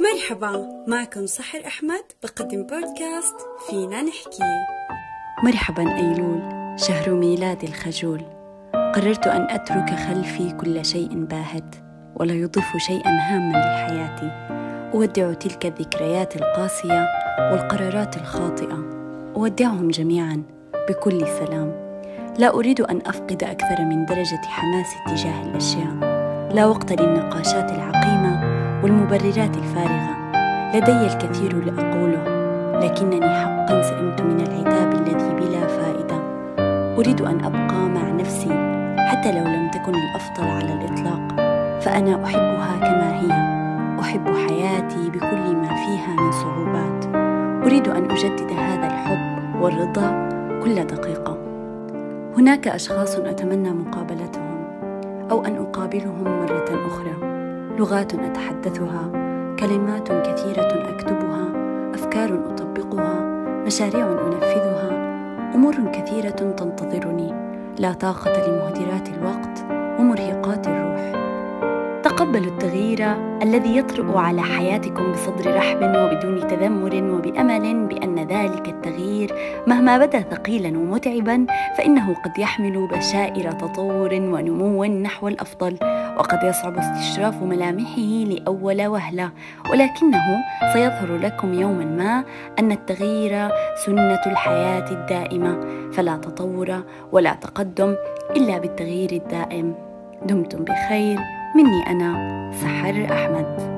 مرحبا معكم سحر أحمد بقدم بودكاست فينا نحكي. مرحبا أيلول شهر ميلاد الخجول. قررت أن أترك خلفي كل شيء باهت ولا يضيف شيئا هاما لحياتي. أودع تلك الذكريات القاسية والقرارات الخاطئة. أودعهم جميعا بكل سلام. لا أريد أن أفقد أكثر من درجة حماسي تجاه الأشياء. لا وقت للنقاشات العقيمة والمبررات الفارغة. لدي الكثير لأقوله لكنني حقا سئمت من العتاب الذي بلا فائدة. أريد أن أبقى مع نفسي حتى لو لم تكن الأفضل على الإطلاق فأنا أحبها كما هي. أحب حياتي بكل ما فيها من صعوبات. أريد أن أجدد هذا الحب والرضا كل دقيقة. هناك أشخاص أتمنى مقابلتهم أو أن أقابلهم مرة أخرى. لغات أتحدثها كلمات كثيرة أكتبها أفكار أطبقها مشاريع أنفذها أمور كثيرة تنتظرني لا طاقة لمهدرات الوقت. تقبلوا التغيير الذي يطرأ على حياتكم بصدر رحب وبدون تذمر وبأمل بأن ذلك التغيير مهما بدا ثقيلا ومتعبا فإنه قد يحمل بشائر تطور ونمو نحو الأفضل وقد يصعب استشراف ملامحه لأول وهلة. ولكنه سيظهر لكم يوما ما أن التغيير سنة الحياة الدائمة. فلا تطور ولا تقدم إلا بالتغيير الدائم. دمتم بخير. مني أنا سحر أحمد.